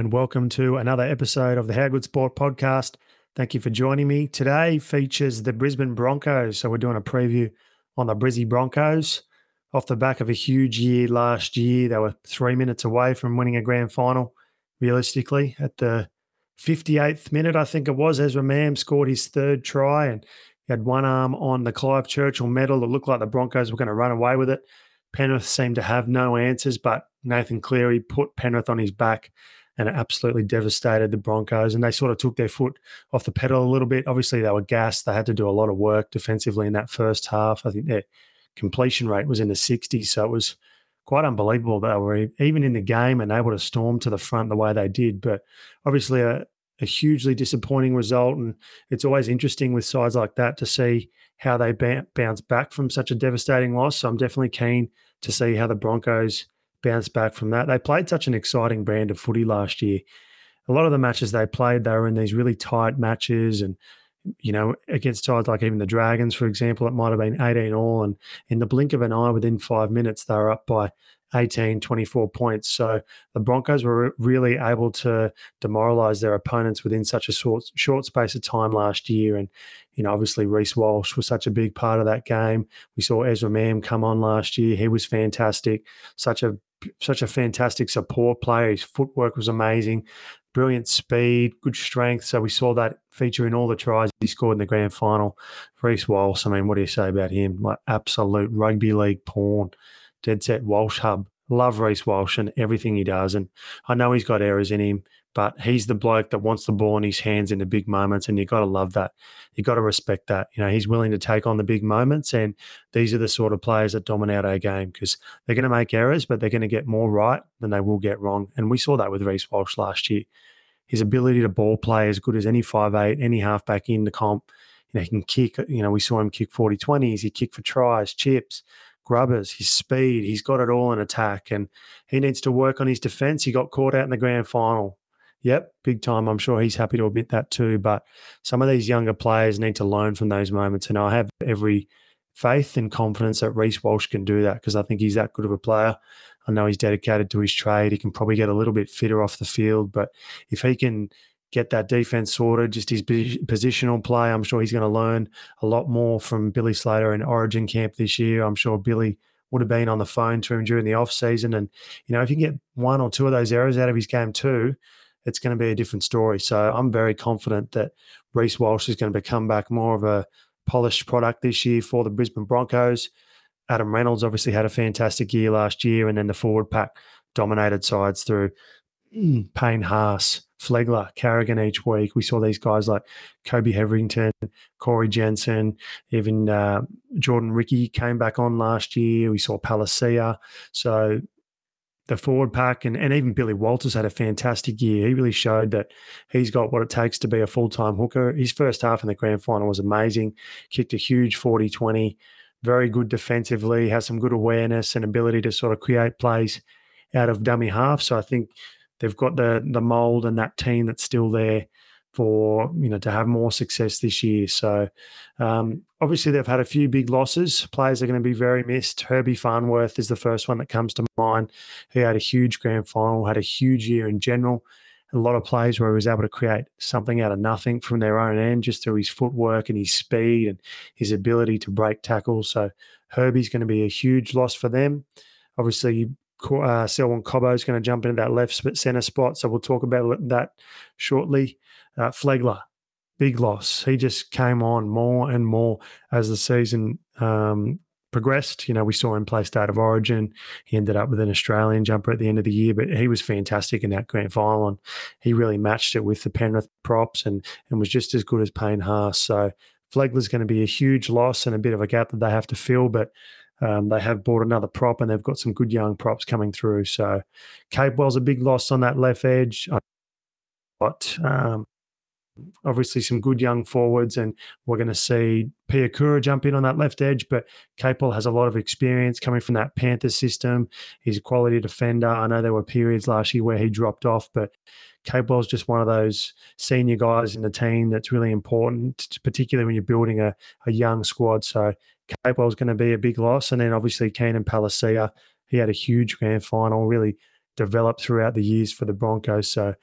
And welcome to another episode of the How Good Sport podcast. Thank you for joining me. Today features the Brisbane Broncos. So, we're doing a preview on the Brizzy Broncos off the back of a huge year last year. They were three minutes away from winning a grand final, realistically. At the 58th minute, I think it was, Ezra Mam scored his third try and he had one arm on the Clive Churchill medal. It looked like the Broncos were going to run away with it. Penrith seemed to have no answers, but Nathan Cleary put Penrith on his back and it absolutely devastated the Broncos. And they sort of took their foot off the pedal a little bit. Obviously, they were gassed. They had to do a lot of work defensively in that first half. I think their completion rate was in the 60s. So it was quite unbelievable that they were even in the game and able to storm to the front the way they did. But obviously, a, a hugely disappointing result. And it's always interesting with sides like that to see how they bounce back from such a devastating loss. So I'm definitely keen to see how the Broncos bounce back from that. They played such an exciting brand of footy last year. A lot of the matches they played, they were in these really tight matches and you know, against sides like even the Dragons, for example, it might have been 18 all. And in the blink of an eye, within five minutes, they were up by 18, 24 points. So the Broncos were really able to demoralize their opponents within such a short, short space of time last year. And, you know, obviously Reece Walsh was such a big part of that game. We saw Ezra Mam come on last year. He was fantastic. Such a such a fantastic support player. His footwork was amazing, brilliant speed, good strength. So we saw that feature in all the tries he scored in the grand final. Reece Walsh, I mean, what do you say about him? Like absolute rugby league porn dead set Walsh hub. Love Reece Walsh and everything he does. And I know he's got errors in him, but he's the bloke that wants the ball in his hands in the big moments. And you got to love that. You got to respect that. You know, he's willing to take on the big moments. And these are the sort of players that dominate our game because they're going to make errors, but they're going to get more right than they will get wrong. And we saw that with Reece Walsh last year. His ability to ball play as good as any five eight, any halfback in the comp. You know, he can kick, you know, we saw him kick 40 20s, he kicked for tries, chips grubbers, his speed. He's got it all in attack, and he needs to work on his defense. He got caught out in the grand final. Yep, big time. I'm sure he's happy to admit that too. But some of these younger players need to learn from those moments, and I have every faith and confidence that Reece Walsh can do that because I think he's that good of a player. I know he's dedicated to his trade. He can probably get a little bit fitter off the field, but if he can get that defense sorted, just his positional play. I'm sure he's going to learn a lot more from Billy Slater in Origin camp this year. I'm sure Billy would have been on the phone to him during the off season. And, you know, if you get one or two of those errors out of his game too, it's going to be a different story. So I'm very confident that Reece Walsh is going to become back more of a polished product this year for the Brisbane Broncos. Adam Reynolds obviously had a fantastic year last year, and then the forward pack dominated sides through Payne Haas, Flegler, Carrigan each week. We saw these guys like Kobe Hetherington, Corey Jensen, even uh, Jordan Riki came back on last year. We saw Palasia. So the forward pack and, and even Billy Walters had a fantastic year. He really showed that he's got what it takes to be a full time hooker. His first half in the grand final was amazing, kicked a huge 40 20, very good defensively, has some good awareness and ability to sort of create plays out of dummy half. So I think they've got the the mold and that team that's still there for you know to have more success this year. So um, obviously they've had a few big losses. Players are going to be very missed. Herbie Farnworth is the first one that comes to mind. He had a huge grand final, had a huge year in general. A lot of plays where he was able to create something out of nothing from their own end just through his footwork and his speed and his ability to break tackles. So Herbie's going to be a huge loss for them. Obviously, uh, Selwyn Cobbo is going to jump into that left centre spot. So we'll talk about that shortly. Uh, Flegler, big loss. He just came on more and more as the season um, progressed. You know, we saw him play State of Origin. He ended up with an Australian jumper at the end of the year, but he was fantastic in that grand final. And he really matched it with the Penrith props and, and was just as good as Payne Haas. So Flegler's going to be a huge loss and a bit of a gap that they have to fill. But um, they have bought another prop and they've got some good young props coming through. So Capewell's a big loss on that left edge. But um, obviously some good young forwards, and we're going to see Piakura jump in on that left edge. But Capewell has a lot of experience coming from that Panthers system. He's a quality defender. I know there were periods last year where he dropped off, but Capewell's just one of those senior guys in the team that's really important, particularly when you're building a, a young squad. So Capewell's going to be a big loss. And then obviously Keenan Palasia, he had a huge grand final, really developed throughout the years for the Broncos. So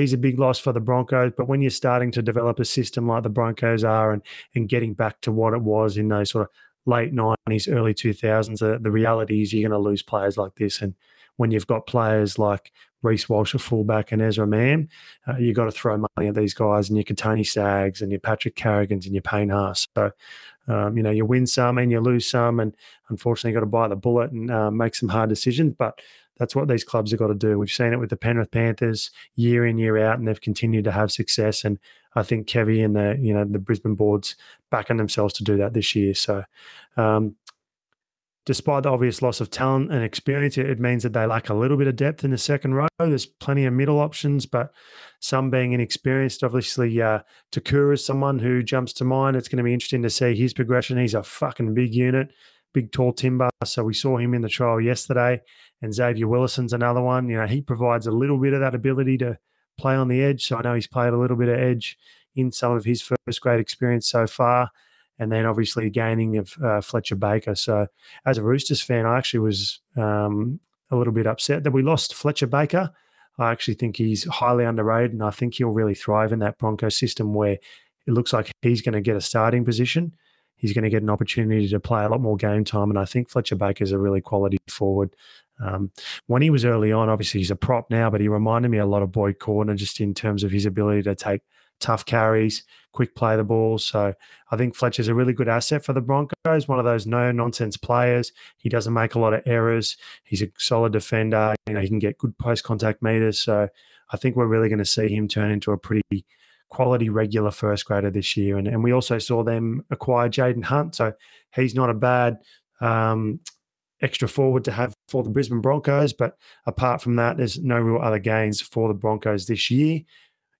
he's a big loss for the Broncos. But when you're starting to develop a system like the Broncos are and and getting back to what it was in those sort of late 90s, early 2000s, the, the reality is you're going to lose players like this. And when you've got players like Reece Walsh, a fullback, and Ezra Mam, uh, you've got to throw money at these guys and your Kotoni Staggs and your Patrick Carrigans and your Payne Haas. So, um, you know, you win some and you lose some. And unfortunately, you've got to bite the bullet and uh, make some hard decisions. But that's what these clubs have got to do. We've seen it with the Penrith Panthers year in, year out, and they've continued to have success. And I think Kevy and the you know the Brisbane boards backing themselves to do that this year. So, um, despite the obvious loss of talent and experience, it means that they lack a little bit of depth in the second row. There's plenty of middle options, but some being inexperienced. Obviously, uh, Te Kura is someone who jumps to mind. It's going to be interesting to see his progression. He's a fucking big unit, big tall timber. So we saw him in the trial yesterday, and Xavier Willison's another one. You know, he provides a little bit of that ability to play on the edge. So I know he's played a little bit of edge in some of his first grade experience so far. And then obviously gaining of uh, Fletcher Baker. So as a Roosters fan, I actually was um, a little bit upset that we lost Fletcher Baker. I actually think he's highly underrated, and I think he'll really thrive in that Bronco system where it looks like he's going to get a starting position. He's going to get an opportunity to play a lot more game time, and I think Fletcher Baker is a really quality forward. Um, when he was early on, obviously he's a prop now, but he reminded me a lot of Boyd Cordner just in terms of his ability to take tough carries, quick play the ball. So I think Fletcher's a really good asset for the Broncos, one of those no nonsense players. He doesn't make a lot of errors. He's a solid defender. You know, he can get good post contact meters. So I think we're really going to see him turn into a pretty quality regular first grader this year. And, and we also saw them acquire Jaiyden Hunt. So he's not a bad um, extra forward to have for the Brisbane Broncos. But apart from that, there's no real other gains for the Broncos this year.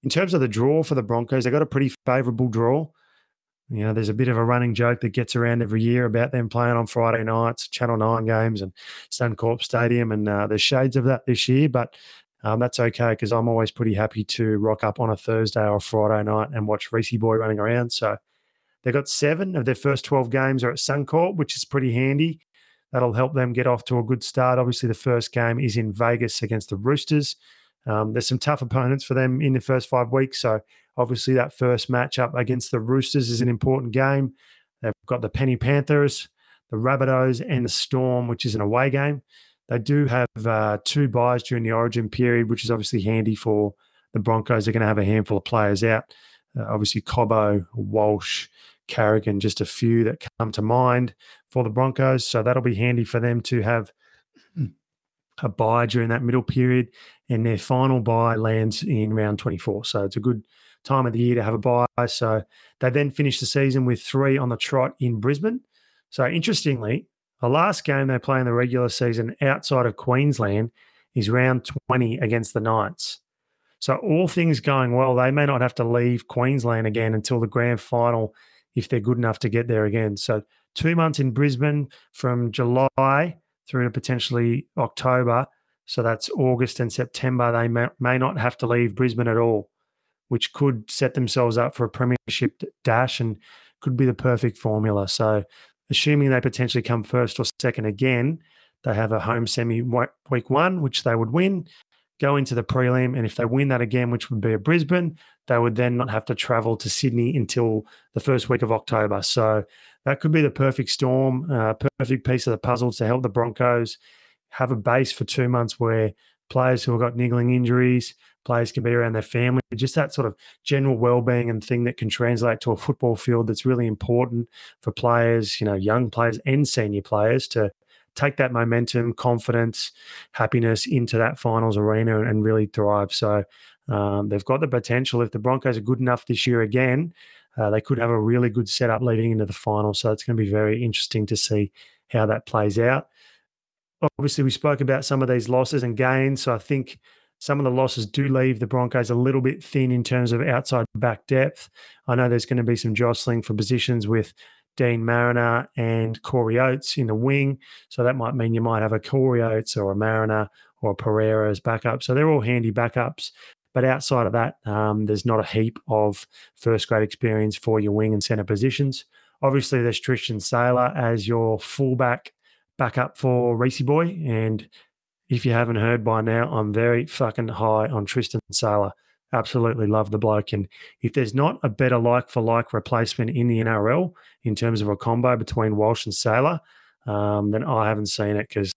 In terms of the draw for the Broncos, they got a pretty favourable draw. You know, there's a bit of a running joke that gets around every year about them playing on Friday nights, Channel 9 games and Suncorp Stadium. And uh, there's shades of that this year, but um, that's okay because I'm always pretty happy to rock up on a Thursday or Friday night and watch Reece Boy running around. So they've got seven of their first 12 games are at Suncorp, which is pretty handy. That'll help them get off to a good start. Obviously, the first game is in Vegas against the Roosters. Um, there's some tough opponents for them in the first five weeks. So obviously that first matchup against the Roosters is an important game. They've got the Penny Panthers, the Rabbitohs, and the Storm, which is an away game. They do have uh, two buys during the Origin period, which is obviously handy for the Broncos. They're going to have a handful of players out. Uh, obviously, Cobbo, Walsh, Carrigan, just a few that come to mind for the Broncos. So that'll be handy for them to have a buy during that middle period, and their final buy lands in round 24. So it's a good time of the year to have a buy. So they then finish the season with three on the trot in Brisbane. So interestingly, the last game they play in the regular season outside of Queensland is round 20 against the Knights. So all things going well, they may not have to leave Queensland again until the grand final if they're good enough to get there again. So two months in Brisbane from July through to potentially October. So that's August and September. They may, may not have to leave Brisbane at all, which could set themselves up for a premiership dash and could be the perfect formula. So, assuming they potentially come first or second again, they have a home semi week one, which they would win, go into the prelim. And if they win that again, which would be a Brisbane, they would then not have to travel to Sydney until the first week of October. So that could be the perfect storm, uh, perfect piece of the puzzle to help the Broncos have a base for two months where players who have got niggling injuries, players can be around their family, just that sort of general well-being and thing that can translate to a football field that's really important for players, you know, young players and senior players to take that momentum, confidence, happiness into that finals arena and, really thrive. So um, they've got the potential. If the Broncos are good enough this year again, uh, they could have a really good setup leading into the final. So it's going to be very interesting to see how that plays out. Obviously, we spoke about some of these losses and gains. So I think some of the losses do leave the Broncos a little bit thin in terms of outside back depth. I know there's going to be some jostling for positions with Deine Mariner and Corey Oates in the wing. So that might mean you might have a Corey Oates or a Mariner or a Pereira as backup. So they're all handy backups. But outside of that, um, there's not a heap of first grade experience for your wing and centre positions. Obviously, there's Tristan Sailor as your fullback backup for Reece Boy. And if you haven't heard by now, I'm very fucking high on Tristan Sailor. Absolutely love the bloke. And if there's not a better like for like replacement in the NRL in terms of a combo between Walsh and Sailor, um, then I haven't seen it because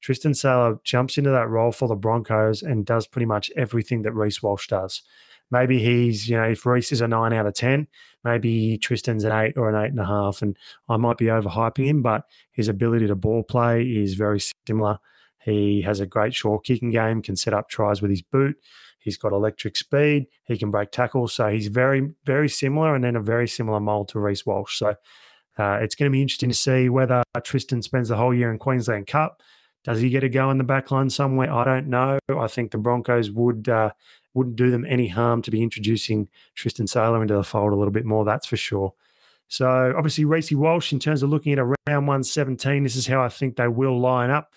Tristan Sailor jumps into that role for the Broncos and does pretty much everything that Reece Walsh does. Maybe he's, you know, if Reece is a nine out of 10, maybe Tristan's an eight or an eight and a half. And I might be overhyping him, but his ability to ball play is very similar. He has a great short kicking game, can set up tries with his boot. He's got electric speed. He can break tackles. So he's very, very similar and then a very similar mold to Reece Walsh. So uh, it's going to be interesting to see whether Tristan spends the whole year in Queensland Cup. Does he get a go in the back line somewhere? I don't know. I think the Broncos would uh, wouldn't do them any harm to be introducing Tristan Sailor into the fold a little bit more. That's for sure. So obviously, Reece Walsh, in terms of looking at a round 117, this is how I think they will line up.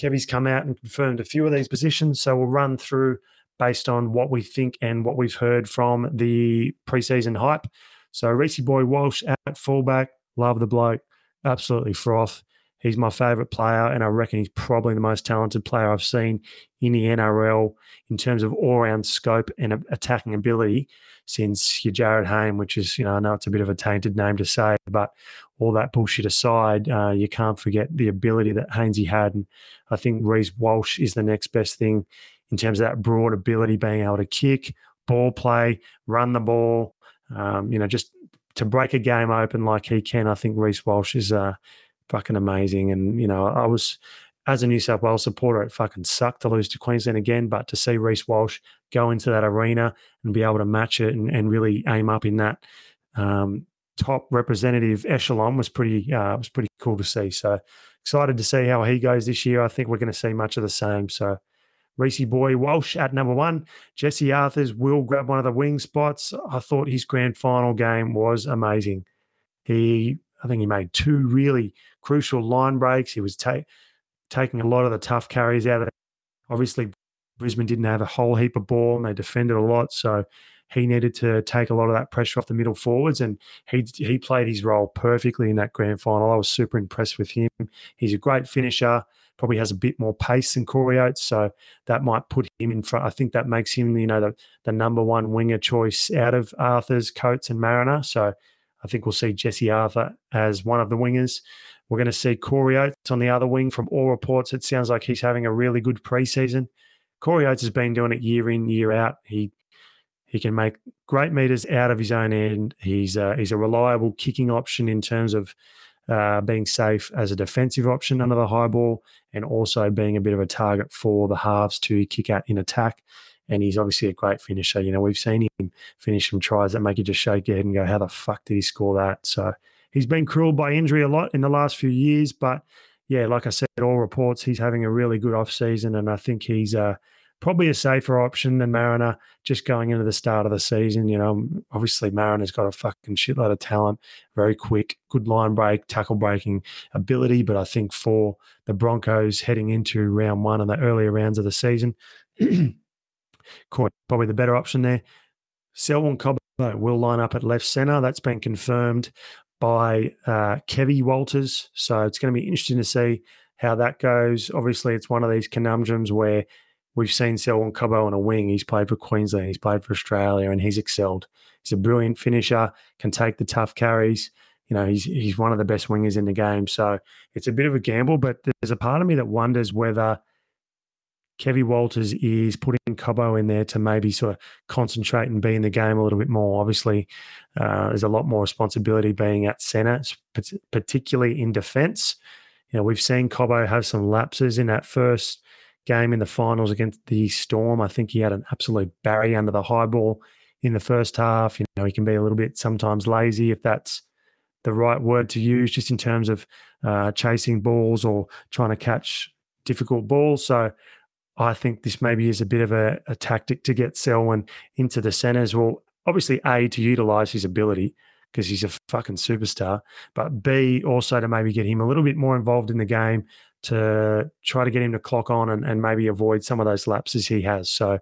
Kevy's come out and confirmed a few of these positions. So we'll run through based on what we think and what we've heard from the preseason hype. So Reece Boy Walsh at fullback, love the bloke, absolutely froth. He's my favourite player, and I reckon he's probably the most talented player I've seen in the NRL in terms of all-round scope and attacking ability since your Jarryd Hayne, which is, you know, I know it's a bit of a tainted name to say, but all that bullshit aside, uh, you can't forget the ability that Hainesy had. And I think Reece Walsh is the next best thing in terms of that broad ability, being able to kick, ball play, run the ball, um, you know, just to break a game open like he can. I think Reece Walsh is uh, fucking amazing. And, you know, I was, as a New South Wales supporter, it fucking sucked to lose to Queensland again. But to see Reece Walsh go into that arena and be able to match it and, and really aim up in that um, top representative echelon was pretty uh, was pretty cool to see. So excited to see how he goes this year. I think we're going to see much of the same. So Reece Boy Walsh at number one. Jesse Arthars will grab one of the wing spots. I thought his grand final game was amazing. He, I think he made two really crucial line breaks. He was ta- taking a lot of the tough carries out of it. Obviously, Brisbane didn't have a whole heap of ball and they defended a lot. So he needed to take a lot of that pressure off the middle forwards, and he he played his role perfectly in that grand final. I was super impressed with him. He's a great finisher probably has a bit more pace than Corey Oates, so that might put him in front. I think that makes him, you know, the, the number one winger choice out of Arthars, Coates, and Mariner. So I think we'll see Jesse Arthur as one of the wingers. We're going to see Corey Oates on the other wing. From all reports, it sounds like he's having a really good preseason. Corey Oates has been doing it year in, year out. He he can make great meters out of his own end. He's uh, he's a reliable kicking option in terms of uh, being safe as a defensive option under the high ball and also being a bit of a target for the halves to kick out in attack. And he's obviously a great finisher. You know, we've seen him finish some tries that make you just shake your head and go, how the fuck did he score that? So he's been cruel by injury a lot in the last few years. But yeah, like I said, all reports, he's having a really good off season. And I think he's uh, probably a safer option than Mariner just going into the start of the season. You know, obviously Mariner's got a fucking shitload of talent, very quick, good line break, tackle breaking ability. But I think for the Broncos heading into round one and the earlier rounds of the season, probably the better option there. Selwyn Cobbo will line up at left centre. That's been confirmed by uh, Kevy Walters. So it's going to be interesting to see how that goes. Obviously, it's one of these conundrums where We've seen Selwyn Cobbo on a wing. He's played for Queensland, he's played for Australia, and he's excelled. He's a brilliant finisher, can take the tough carries. You know, he's he's one of the best wingers in the game. So it's a bit of a gamble, but there's a part of me that wonders whether Kevy Walters is putting Cobbo in there to maybe sort of concentrate and be in the game a little bit more. Obviously, uh, there's a lot more responsibility being at centre, particularly in defence. You know, we've seen Cobbo have some lapses in that first game in the finals against the Storm. I think he had an absolute barrier under the high ball in the first half. You know, he can be a little bit sometimes lazy if that's the right word to use, just in terms of uh, chasing balls or trying to catch difficult balls. So I think this maybe is a bit of a, a tactic to get Selwyn into the centres. Well, obviously, A, to utilise his ability because he's a fucking superstar, but B, also to maybe get him a little bit more involved in the game to try to get him to clock on and, and maybe avoid some of those lapses he has. So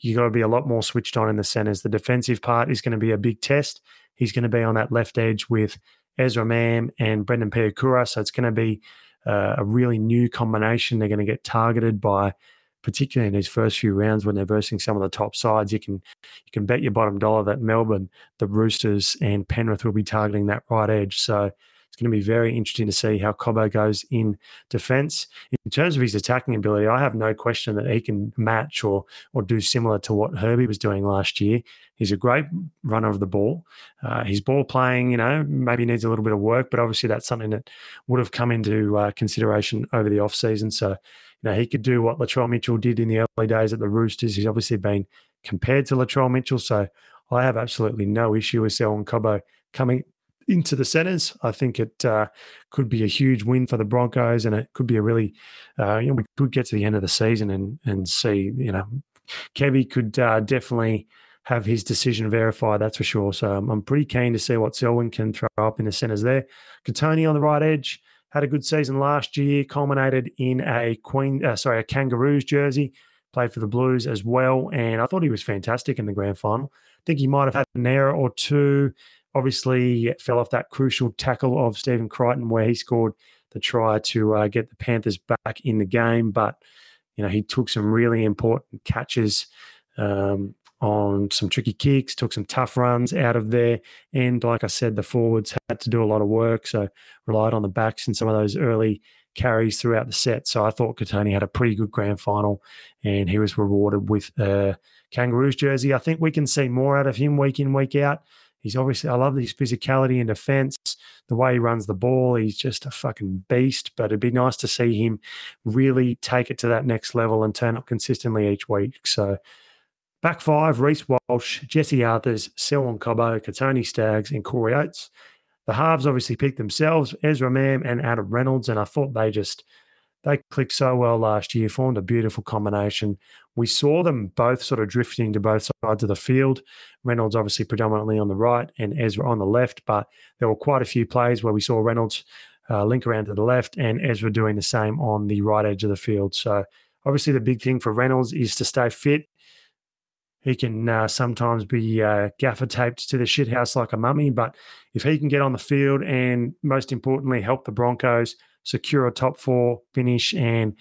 you got to be a lot more switched on in the centers. The defensive part is going to be a big test. He's going to be on that left edge with Ezra Mam and Brendan Piakura. So it's going to be uh, a really new combination. They're going to get targeted by, particularly in these first few rounds when they're versing some of the top sides. You can you can bet your bottom dollar that Melbourne, the Roosters, and Penrith will be targeting that right edge. So it's going to be very interesting to see how Cobbo goes in defence. In terms of his attacking ability, I have no question that he can match or or do similar to what Herbie was doing last year. He's a great runner of the ball. Uh, his ball playing, you know, maybe needs a little bit of work, but obviously that's something that would have come into uh, consideration over the off season. So, you know, he could do what Latrell Mitchell did in the early days at the Roosters. He's obviously been compared to Latrell Mitchell, so I have absolutely no issue with Selwyn Cobbo coming into the centres. I think it uh, could be a huge win for the Broncos, and it could be a really, uh, you know, we could get to the end of the season and and see, you know, Kevy could uh, definitely have his decision verified. That's for sure. So um, I'm pretty keen to see what Selwyn can throw up in the centres there. Kotoni on the right edge had a good season last year, culminated in a Queen, uh, sorry, a Kangaroos jersey. Played for the Blues as well, and I thought he was fantastic in the grand final. I think he might have had an error or two obviously fell off that crucial tackle of Stephen Crichton where he scored the try to uh, get the Panthers back in the game. But, you know, he took some really important catches um, on some tricky kicks, took some tough runs out of there. And like I said, the forwards had to do a lot of work. So relied on the backs in some of those early carries throughout the set. So I thought Kotoni had a pretty good grand final and he was rewarded with a Kangaroos jersey. I think we can see more out of him week in, week out. He's obviously, I love his physicality and defense, the way he runs the ball. He's just a fucking beast. But it'd be nice to see him really take it to that next level and turn up consistently each week. So, back five Reece Walsh, Jesse Arthars, Selwyn Cobbo, Kotoni Staggs, and Corey Oates. The halves obviously picked themselves, Ezra Mam and Adam Reynolds, and I thought they just they clicked so well last year, formed a beautiful combination. We saw them both sort of drifting to both sides of the field. Reynolds obviously predominantly on the right and Ezra on the left, but there were quite a few plays where we saw Reynolds uh, link around to the left and Ezra doing the same on the right edge of the field. So obviously the big thing for Reynolds is to stay fit. He can uh, sometimes be uh, gaffer taped to the shithouse like a mummy, but if he can get on the field and most importantly help the Broncos secure a top four finish and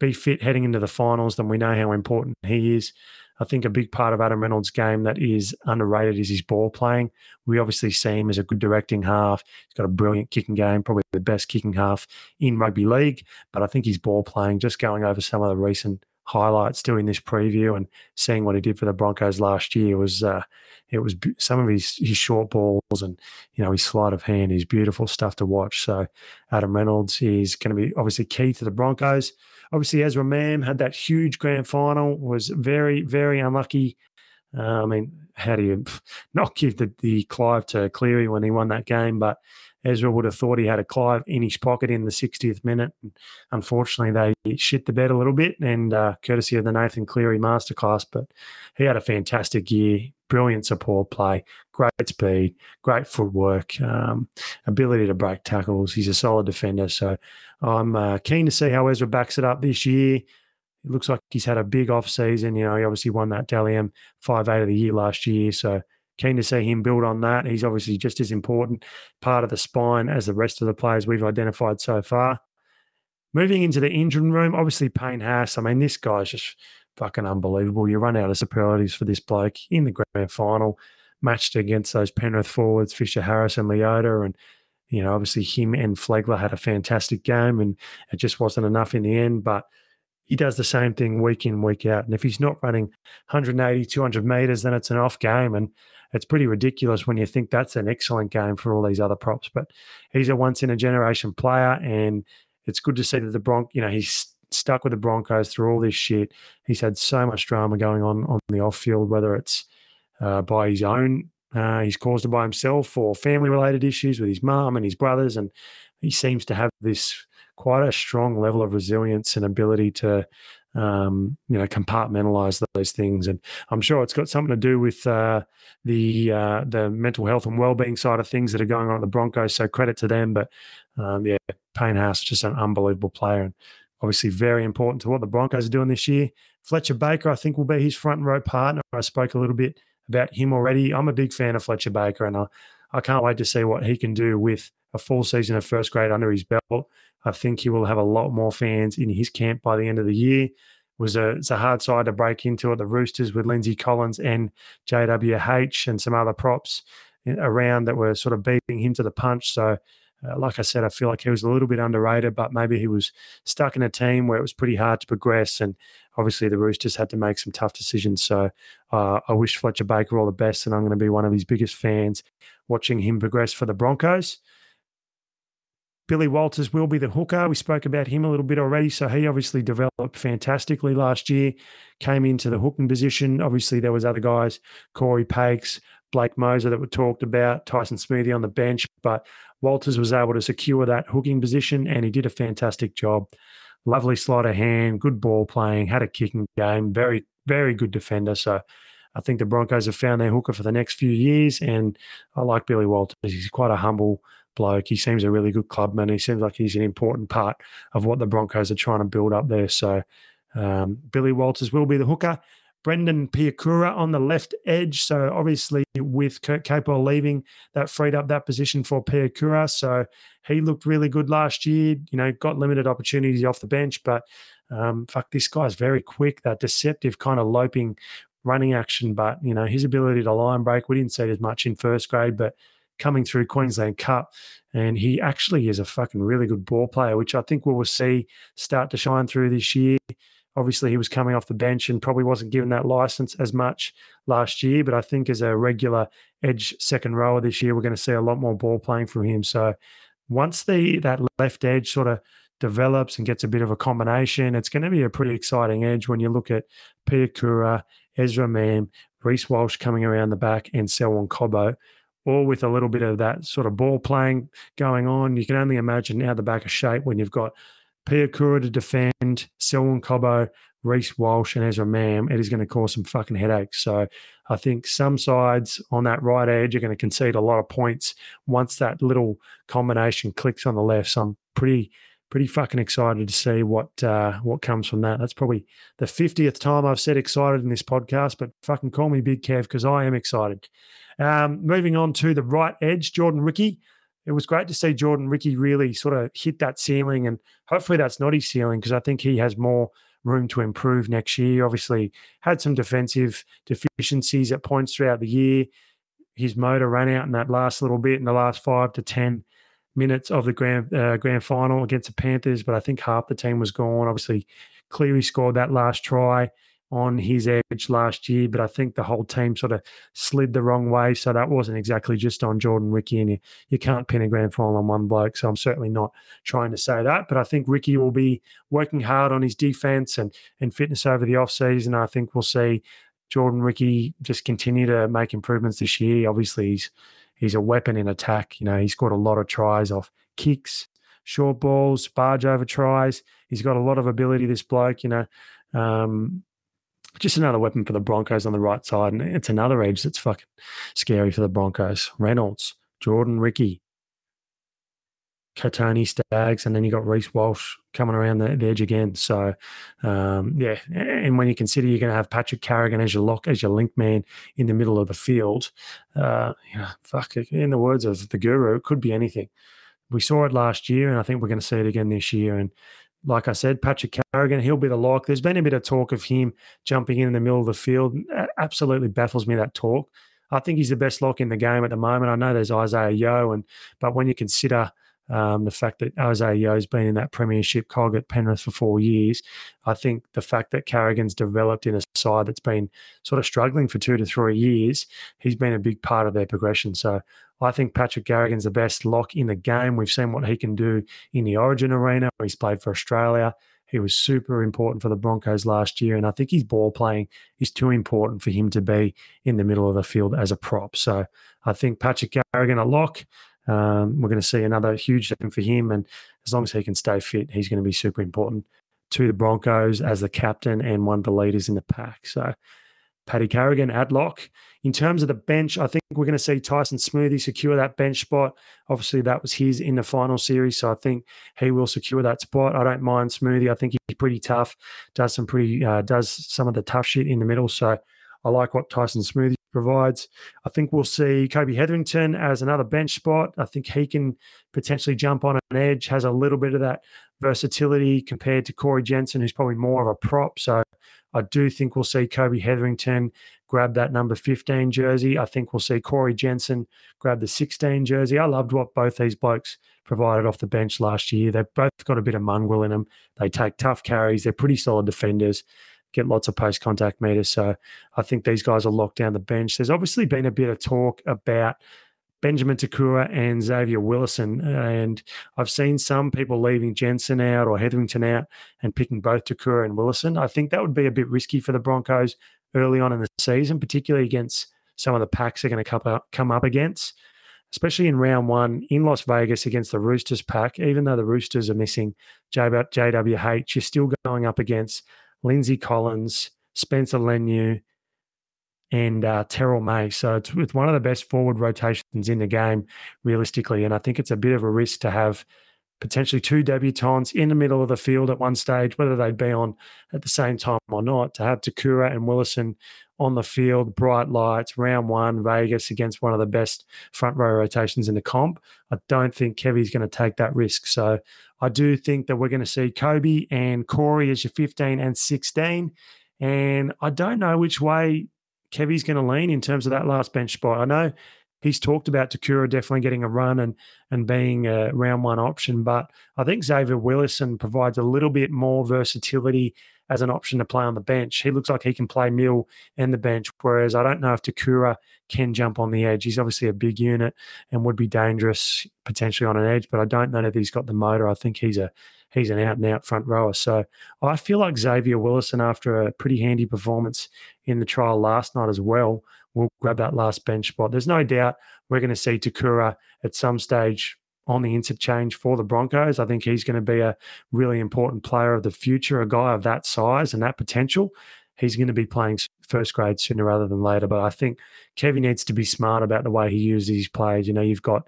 be fit heading into the finals, then we know how important he is. I think a big part of Adam Reynolds' game that is underrated is his ball playing. We obviously see him as a good directing half. He's got a brilliant kicking game, probably the best kicking half in rugby league. But I think his ball playing, just going over some of the recent highlights doing this preview and seeing what he did for the Broncos last year was uh, it was some of his his short balls and you know his sleight of hand is beautiful stuff to watch. So Adam Reynolds is going to be obviously key to the Broncos. Obviously, Ezra Mam had that huge grand final, was very very unlucky. Uh, I mean, how do you not give the, the Clive to Cleary when he won that game? But Ezra would have thought he had a Clive in his pocket in the 60th minute. And unfortunately, they shit the bed a little bit, and uh, courtesy of the Nathan Cleary masterclass. But he had a fantastic year, brilliant support play, great speed, great footwork, um, ability to break tackles. He's a solid defender. So I'm uh, keen to see how Ezra backs it up this year. It looks like he's had a big off season. You know, he obviously won that Dally M 5 8 of the year last year. So keen to see him build on that. He's obviously just as important part of the spine as the rest of the players we've identified so far. Moving into the engine room, obviously Payne Haas. I mean, this guy's just fucking unbelievable. You run out of superlatives for this bloke in the grand final, matched against those Penrith forwards, Fisher Harris and Leota. And, you know, obviously him and Flegler had a fantastic game and it just wasn't enough in the end. But he does the same thing week in, week out. And if he's not running 180, 200 meters, then it's an off game. And it's pretty ridiculous when you think that's an excellent game for all these other props. But he's a once in a generation player, and it's good to see that the Bronc, you know, he's stuck with the Broncos through all this shit. He's had so much drama going on on the off field, whether it's uh, by his own, uh, he's caused it by himself, or family related issues with his mum and his brothers, and he seems to have this quite a strong level of resilience and ability to um, you know, compartmentalize those things. And I'm sure it's got something to do with uh, the uh, the mental health and well-being side of things that are going on at the Broncos. So credit to them. But um, yeah, Payne Haas just an unbelievable player and obviously very important to what the Broncos are doing this year. Fletcher Baker, I think, will be his front row partner. I spoke a little bit about him already. I'm a big fan of Fletcher Baker, and I, I can't wait to see what he can do with a full season of first grade under his belt, I think he will have a lot more fans in his camp by the end of the year. It was a it's a hard side to break into at the Roosters with Lindsay Collins and JWH and some other props around that were sort of beating him to the punch. So uh, like I said, I feel like he was a little bit underrated, but maybe he was stuck in a team where it was pretty hard to progress. And obviously, the Roosters had to make some tough decisions. So uh, I wish Fletcher Baker all the best, and I'm going to be one of his biggest fans watching him progress for the Broncos. Billy Walters will be the hooker. We spoke about him a little bit already. So he obviously developed fantastically last year, came into the hooking position. Obviously, there was other guys, Corey Pakes, Blake Mozer that were talked about, Tyson Smoothy on the bench, but Walters was able to secure that hooking position and he did a fantastic job. Lovely sleight of hand, good ball playing, had a kicking game, very, very good defender. So I think the Broncos have found their hooker for the next few years. And I like Billy Walters. He's quite a humble bloke. He seems a really good clubman. He seems like he's an important part of what the Broncos are trying to build up there. So um, Billy Walters will be the hooker. Brendan Piakura on the left edge. So obviously, with Kurt Capewell leaving, that freed up that position for Piakura. So he looked really good last year. You know, got limited opportunities off the bench, but um, fuck, this guy's very quick. That deceptive kind of loping running action, but you know his ability to line break. We didn't see it as much in first grade, but coming through Queensland Cup, and he actually is a fucking really good ball player, which I think we will see start to shine through this year. Obviously, he was coming off the bench and probably wasn't given that license as much last year. But I think as a regular edge second rower this year, we're going to see a lot more ball playing from him. So once the that left edge sort of develops and gets a bit of a combination, it's going to be a pretty exciting edge when you look at Piakura, Ezra Mam, Reece Walsh coming around the back, and Selwyn Cobbo, all with a little bit of that sort of ball playing going on. You can only imagine now the back of shape when you've got Piakura to defend, Selwyn Cobbo, Reece Walsh, and Ezra Mam, it is going to cause some fucking headaches. So I think some sides on that right edge are going to concede a lot of points once that little combination clicks on the left. So I'm pretty pretty fucking excited to see what uh, what comes from that. That's probably the fiftieth time I've said excited in this podcast, but fucking call me Big Kev because I am excited. Um, moving on to the right edge, Jordan Riki it was great to see Jordan Riki really sort of hit that ceiling, and hopefully that's not his ceiling because I think he has more room to improve next year. Obviously, had some defensive deficiencies at points throughout the year. His motor ran out in that last little bit in the last five to ten minutes of the grand uh, grand final against the Panthers, but I think half the team was gone. Obviously, Cleary scored that last try on his edge last year, but I think the whole team sort of slid the wrong way. So that wasn't exactly just on Jordan Riki, and you, you can't pin a grand final on one bloke. So I'm certainly not trying to say that, but I think Riki will be working hard on his defense and and fitness over the off season. I think we'll see Jordan Riki just continue to make improvements this year. Obviously, he's he's a weapon in attack. You know, he scored a lot of tries off kicks, short balls, barge over tries. He's got a lot of ability. This bloke, you know. Um, just another weapon for the Broncos on the right side. And it's another edge that's fucking scary for the Broncos. Reynolds, Jordan Riki, Kotoni Staggs, and then you got Reece Walsh coming around the, the edge again. So, um, yeah. And when you consider you're going to have Patrick Carrigan as your lock, as your link man in the middle of the field, uh, you know, fuck, in the words of the guru, it could be anything. We saw it last year, and I think we're going to see it again this year. And like I said, Patrick Carrigan, he'll be the lock. There's been a bit of talk of him jumping in, in the middle of the field. That absolutely baffles me that talk. I think he's the best lock in the game at the moment. I know there's Isaah Yeo, and but when you consider um, the fact that Isaah Yeo's been in that premiership cog at Penrith for four years, I think the fact that Carrigan's developed in a side that's been sort of struggling for two to three years, he's been a big part of their progression. So I think Patrick Carrigan's the best lock in the game. We've seen what he can do in the Origin arena. He's played for Australia. He was super important for the Broncos last year, and I think his ball playing is too important for him to be in the middle of the field as a prop. So I think Patrick Carrigan a lock. Um, we're going to see another huge thing for him, and as long as he can stay fit, he's going to be super important to the Broncos as the captain and one of the leaders in the pack. So Paddy Carrigan at lock. In terms of the bench, I think we're going to see Tyson Smoothy secure that bench spot. Obviously, that was his in the final series, so I think he will secure that spot. I don't mind Smoothy. I think he's pretty tough. Does some pretty uh, does some of the tough shit in the middle. So I like what Tyson Smoothy's provides. I think we'll see Kobe Hetherington as another bench spot. I think he can potentially jump on an edge, has a little bit of that versatility compared to Corey Jensen, who's probably more of a prop. So I do think we'll see Kobe Hetherington grab that number 15 jersey. I think we'll see Corey Jensen grab the 16 jersey. I loved what both these blokes provided off the bench last year. They've both got a bit of mongrel in them. They take tough carries. They're pretty solid defenders, get lots of post contact meters. So I think these guys are locked down the bench. There's obviously been a bit of talk about Benjamin Te Kura and Xavier Willison. And I've seen some people leaving Jensen out or Hetherington out and picking both Te Kura and Willison. I think that would be a bit risky for the Broncos early on in the season, particularly against some of the packs they're going to come up against, especially in round one in Las Vegas against the Roosters pack. Even though the Roosters are missing JWH, you're still going up against Lindsay Collins, Spencer Leniu, and uh, Terrell May. So it's, it's one of the best forward rotations in the game, realistically. And I think it's a bit of a risk to have potentially two debutants in the middle of the field at one stage, whether they'd be on at the same time or not, to have Te Kura and Willison on the field, bright lights, round one, Vegas against one of the best front row rotations in the comp. I don't think Kevy's going to take that risk. So I do think that we're going to see Kobe and Corey as your 15 and 16. And I don't know which way Kevy's going to lean in terms of that last bench spot. I know he's talked about Te Kura definitely getting a run and and being a round one option, but I think Xavier Willison provides a little bit more versatility as an option to play on the bench. He looks like he can play middle and the bench, whereas I don't know if Te Kura can jump on the edge. He's obviously a big unit and would be dangerous potentially on an edge, but I don't know if he's got the motor. I think he's a he's an out and out front rower. So I feel like Xavier Willison, after a pretty handy performance in the trial last night as well, will grab that last bench spot. There's no doubt we're going to see Te Kura at some stage on the interchange for the Broncos. I think he's going to be a really important player of the future, a guy of that size and that potential. He's going to be playing first grade sooner rather than later. But I think Kevin needs to be smart about the way he uses his players. You know, you've got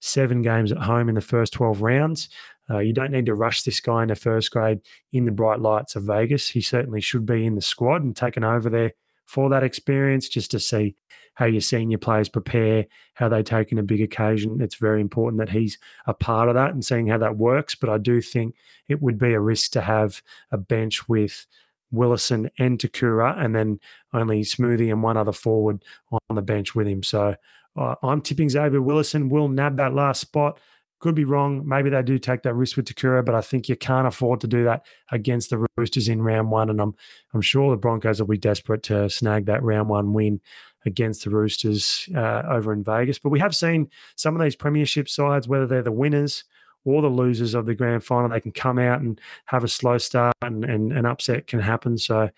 seven games at home in the first 12 rounds. Uh, you don't need to rush this guy into first grade in the bright lights of Vegas. He certainly should be in the squad and taken over there for that experience just to see how your senior players prepare, how they take in a big occasion. It's very important that he's a part of that and seeing how that works. But I do think it would be a risk to have a bench with Willison and Te Kura and then only Smoothy and one other forward on the bench with him. So uh, I'm tipping Xavier Willison will nab that last spot. Could be wrong. Maybe they do take that risk with Te Kura, but I think you can't afford to do that against the Roosters in round one. And I'm I'm sure the Broncos will be desperate to snag that round one win against the Roosters uh, over in Vegas. But we have seen some of these premiership sides, whether they're the winners or the losers of the grand final, they can come out and have a slow start and, an upset can happen. So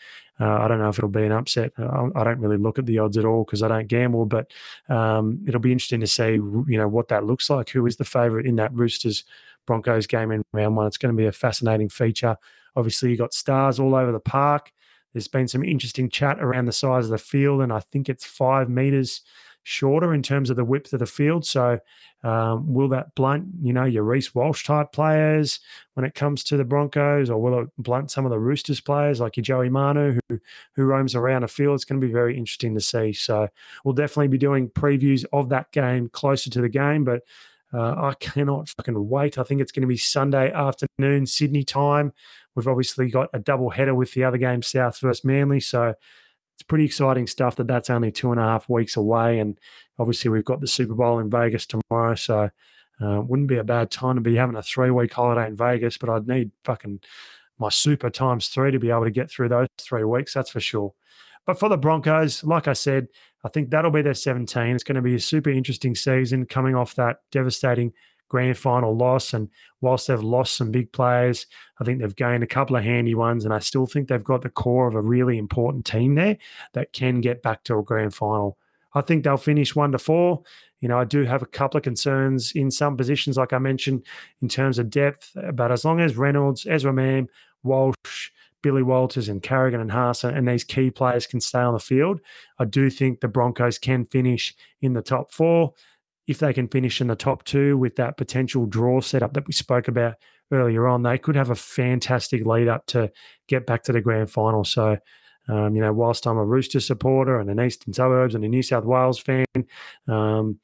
uh, I don't know if it'll be an upset. I, I don't really look at the odds at all because I don't gamble, but um, it'll be interesting to see, you know, what that looks like. Who is the favourite in that Roosters Broncos game in round one? It's going to be a fascinating feature. Obviously, you got stars all over the park. There's been some interesting chat around the size of the field, and I think it's five meters shorter in terms of the width of the field. So, um, will that blunt, you know, your Reece Walsh type players when it comes to the Broncos, or will it blunt some of the Roosters players like your Joey Manu who who roams around the field? It's going to be very interesting to see. So, we'll definitely be doing previews of that game closer to the game, but. Uh, I cannot fucking wait. I think it's going to be Sunday afternoon, Sydney time. We've obviously got a double header with the other game, South versus Manly. So it's pretty exciting stuff that that's only two and a half weeks away. And obviously, we've got the Super Bowl in Vegas tomorrow. So uh, wouldn't be a bad time to be having a three week holiday in Vegas, but I'd need fucking my super times three to be able to get through those three weeks. That's for sure. But for the Broncos, like I said, I think that'll be their 17. It's going to be a super interesting season coming off that devastating grand final loss. And whilst they've lost some big players, I think they've gained a couple of handy ones. And I still think they've got the core of a really important team there that can get back to a grand final. I think they'll finish one to four. You know, I do have a couple of concerns in some positions, like I mentioned, in terms of depth. But as long as Reynolds, Ezra Mam, Walsh, Billy Walters and Carrigan and Haas and these key players can stay on the field, I do think the Broncos can finish in the top four if they can finish in the top two with that potential draw setup that we spoke about earlier on, they could have a fantastic lead up to get back to the grand final. So Um, you know, whilst I'm a Rooster supporter and an Eastern Suburbs and a New South Wales fan, um,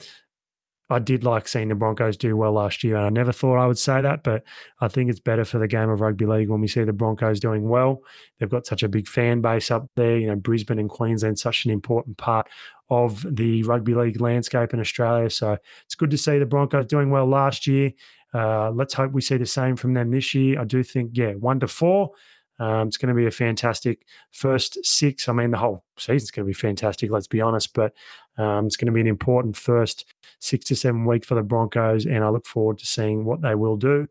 I did like seeing the Broncos do well last year. And I never thought I would say that, but I think it's better for the game of rugby league when we see the Broncos doing well. They've got such a big fan base up there. You know, Brisbane and Queensland, such an important part of the rugby league landscape in Australia. So it's good to see the Broncos doing well last year. Uh, let's hope we see the same from them this year. I do think, yeah, one to four. Um, it's going to be a fantastic first six. I mean, the whole season's going to be fantastic, let's be honest, but um, it's going to be an important first six to seven weeks for the Broncos, and I look forward to seeing what they will do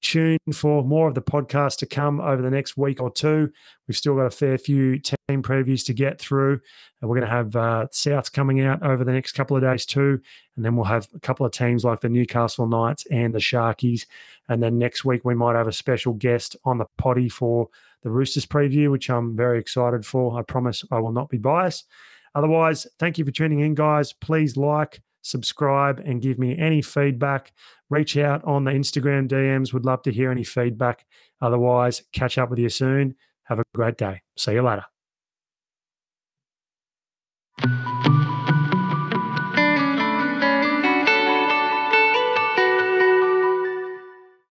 tune for more of the podcast to come over the next week or two. We've still got a fair few team previews to get through. And we're going to have uh, Souths coming out over the next couple of days too. And then we'll have a couple of teams like the Newcastle Knights and the Sharkies. And then next week, we might have a special guest on the potty for the Roosters preview, which I'm very excited for. I promise I will not be biased. Otherwise, thank you for tuning in, guys. Please like, subscribe, and give me any feedback. Reach out on the Instagram DMs. Would love to hear any feedback. Otherwise, catch up with you soon. Have a great day. See you later.